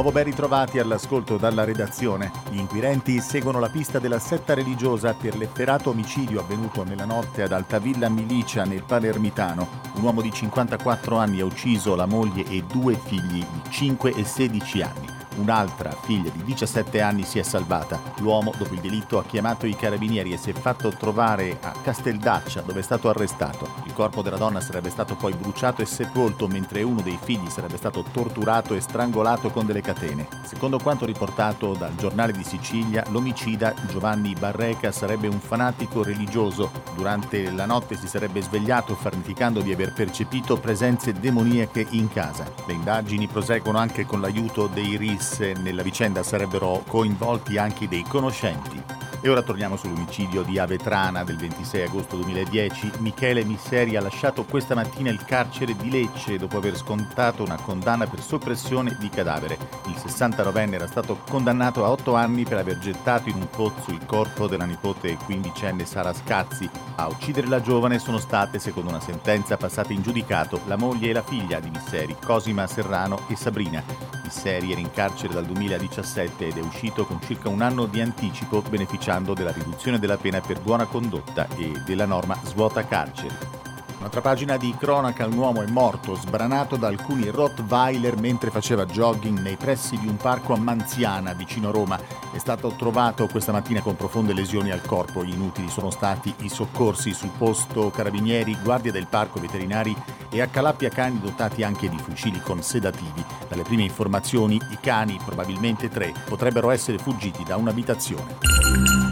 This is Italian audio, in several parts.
Nuovo ben ritrovati all'ascolto dalla redazione. Gli inquirenti seguono la pista della setta religiosa per l'efferato omicidio avvenuto nella notte ad Altavilla Milicia nel Palermitano. Un uomo di 54 anni ha ucciso la moglie e due figli di 5 e 16 anni. Un'altra, figlia di 17 anni, si è salvata. L'uomo, dopo il delitto, ha chiamato i carabinieri e si è fatto trovare a Casteldaccia, dove è stato arrestato. Il corpo della donna sarebbe stato poi bruciato e sepolto, mentre uno dei figli sarebbe stato torturato e strangolato con delle catene. Secondo quanto riportato dal giornale di Sicilia, l'omicida Giovanni Barreca sarebbe un fanatico religioso. Durante la notte si sarebbe svegliato farnificando di aver percepito presenze demoniache in casa. Le indagini proseguono anche con l'aiuto dei RIS nella vicenda sarebbero coinvolti anche dei conoscenti. E ora torniamo sull'omicidio di Avetrana del 26 agosto 2010. Michele Misseri ha lasciato questa mattina il carcere di Lecce dopo aver scontato una condanna per soppressione di cadavere. Il 69enne era stato condannato a 8 anni per aver gettato in un pozzo il corpo della nipote quindicenne Sara Scazzi. A uccidere la giovane sono state, secondo una sentenza passata in giudicato, la moglie e la figlia di Misseri, Cosima Serrano e Sabrina. Misseri era in carcere dal 2017 ed è uscito con circa un anno di anticipo beneficiando della riduzione della pena per buona condotta e della norma svuota carceri. Un'altra pagina di cronaca, un uomo è morto sbranato da alcuni Rottweiler mentre faceva jogging nei pressi di un parco a Manziana, vicino a Roma. È stato trovato questa mattina con profonde lesioni al corpo. Inutili sono stati i soccorsi sul posto carabinieri, guardia del parco, veterinari e a Calappia cani dotati anche di fucili con sedativi. Dalle prime informazioni i cani, probabilmente tre, potrebbero essere fuggiti da un'abitazione.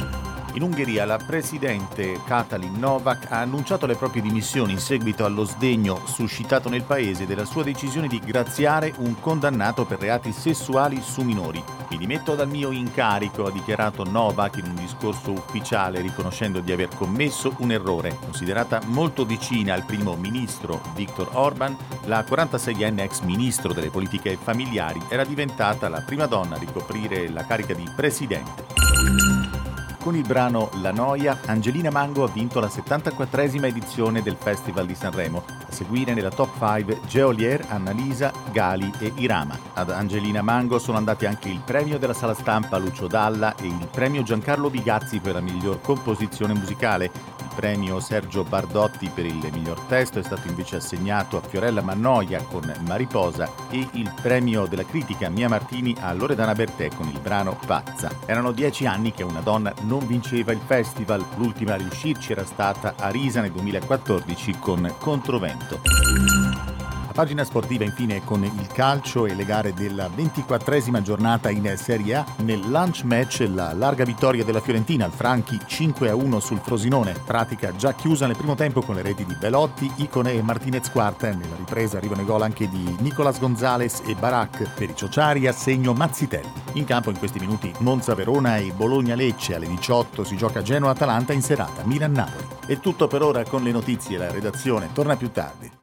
In Ungheria la presidente Katalin Novak ha annunciato le proprie dimissioni in seguito allo sdegno suscitato nel paese della sua decisione di graziare un condannato per reati sessuali su minori. Mi dimetto dal mio incarico, ha dichiarato Novak in un discorso ufficiale riconoscendo di aver commesso un errore. Considerata molto vicina al primo ministro Viktor Orban, la 46enne ex ministro delle politiche familiari era diventata la prima donna a ricoprire la carica di presidente. Con il brano La Noia, Angelina Mango ha vinto la 74esima edizione del Festival di Sanremo. A seguire nella top 5 Geolier, Annalisa, Gali e Irama. Ad Angelina Mango sono andati anche il premio della sala stampa Lucio Dalla e il premio Giancarlo Bigazzi per la miglior composizione musicale. Premio Sergio Bardotti per il miglior testo è stato invece assegnato a Fiorella Mannoia con Mariposa e il premio della critica Mia Martini a Loredana Bertè con il brano Pazza. Erano dieci anni che una donna non vinceva il festival, l'ultima a riuscirci era stata Arisa nel 2014 con Controvento. Pagina sportiva infine con il calcio e le gare della 24esima giornata in Serie A. Nel lunch match la larga vittoria della Fiorentina al Franchi 5-1 sul Frosinone, pratica già chiusa nel primo tempo con le reti di Belotti, Icone e Martinez Quarta. Nella ripresa arrivano i gol anche di Nicolas Gonzalez e Barak per i Ciociari a segno Mazzitelli. In campo in questi minuti Monza-Verona e Bologna-Lecce alle 18 si gioca Genoa-Atalanta in serata Milan-Napoli. È tutto per ora con le notizie, la redazione torna più tardi.